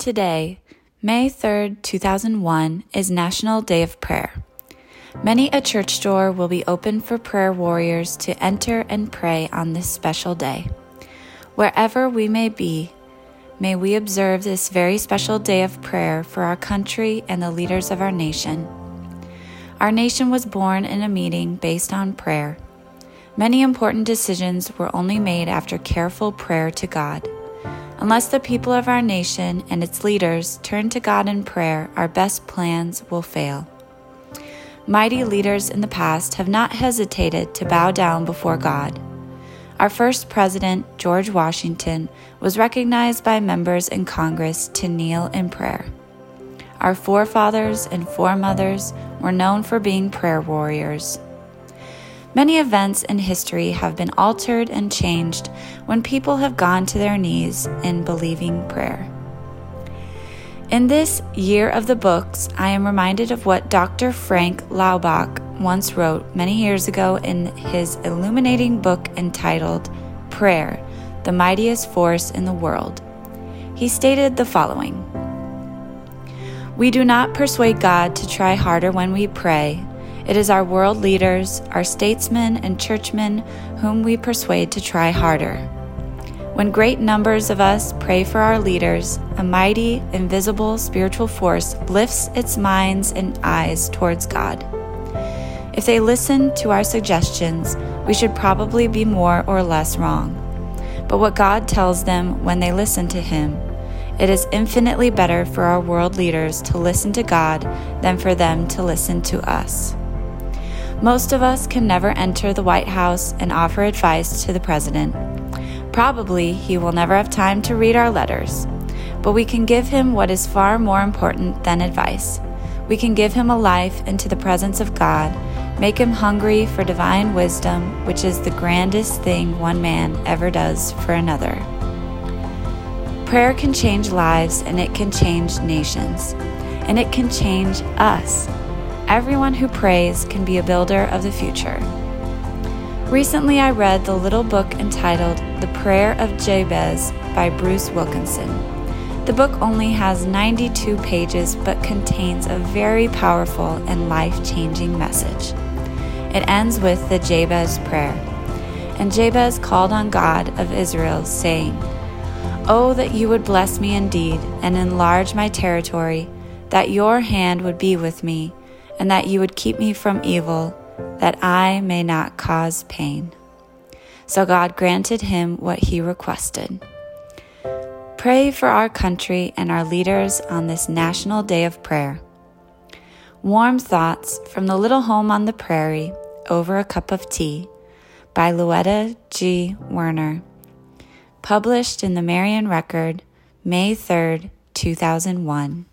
Today, May 3rd, 2001, is National Day of Prayer. Many a church door will be open for prayer warriors to enter and pray on this special day. Wherever we may be, may we observe this very special day of prayer for our country and the leaders of our nation. Our nation was born in a meeting based on prayer. Many important decisions were only made after careful prayer to God. Unless the people of our nation and its leaders turn to God in prayer, our best plans will fail. Mighty leaders in the past have not hesitated to bow down before God. Our first president, George Washington, was recognized by members in Congress to kneel in prayer. Our forefathers and foremothers were known for being prayer warriors. Many events in history have been altered and changed when people have gone to their knees in believing prayer. In this Year of the Books, I am reminded of what Dr. Frank Laubach once wrote many years ago in his illuminating book entitled Prayer, the Mightiest Force in the World. He stated the following We do not persuade God to try harder when we pray it is our world leaders, our statesmen, and churchmen whom we persuade to try harder. When great numbers of us pray for our leaders, a mighty, invisible spiritual force lifts its minds and eyes towards God. If they listen to our suggestions, we should probably be more or less wrong. But what God tells them when they listen to Him, it is infinitely better for our world leaders to listen to God than for them to listen to us. Most of us can never enter the White House and offer advice to the President. Probably he will never have time to read our letters, but we can give him what is far more important than advice. We can give him a life into the presence of God, make him hungry for divine wisdom, which is the grandest thing one man ever does for another. Prayer can change lives and it can change nations, and it can change us. Everyone who prays can be a builder of the future. Recently, I read the little book entitled The Prayer of Jabez by Bruce Wilkinson. The book only has 92 pages but contains a very powerful and life changing message. It ends with the Jabez prayer. And Jabez called on God of Israel, saying, Oh, that you would bless me indeed and enlarge my territory, that your hand would be with me and that you would keep me from evil, that I may not cause pain. So God granted him what he requested. Pray for our country and our leaders on this National Day of Prayer. Warm Thoughts from the Little Home on the Prairie Over a Cup of Tea by Louetta G. Werner. Published in the Marion Record, May 3, 2001.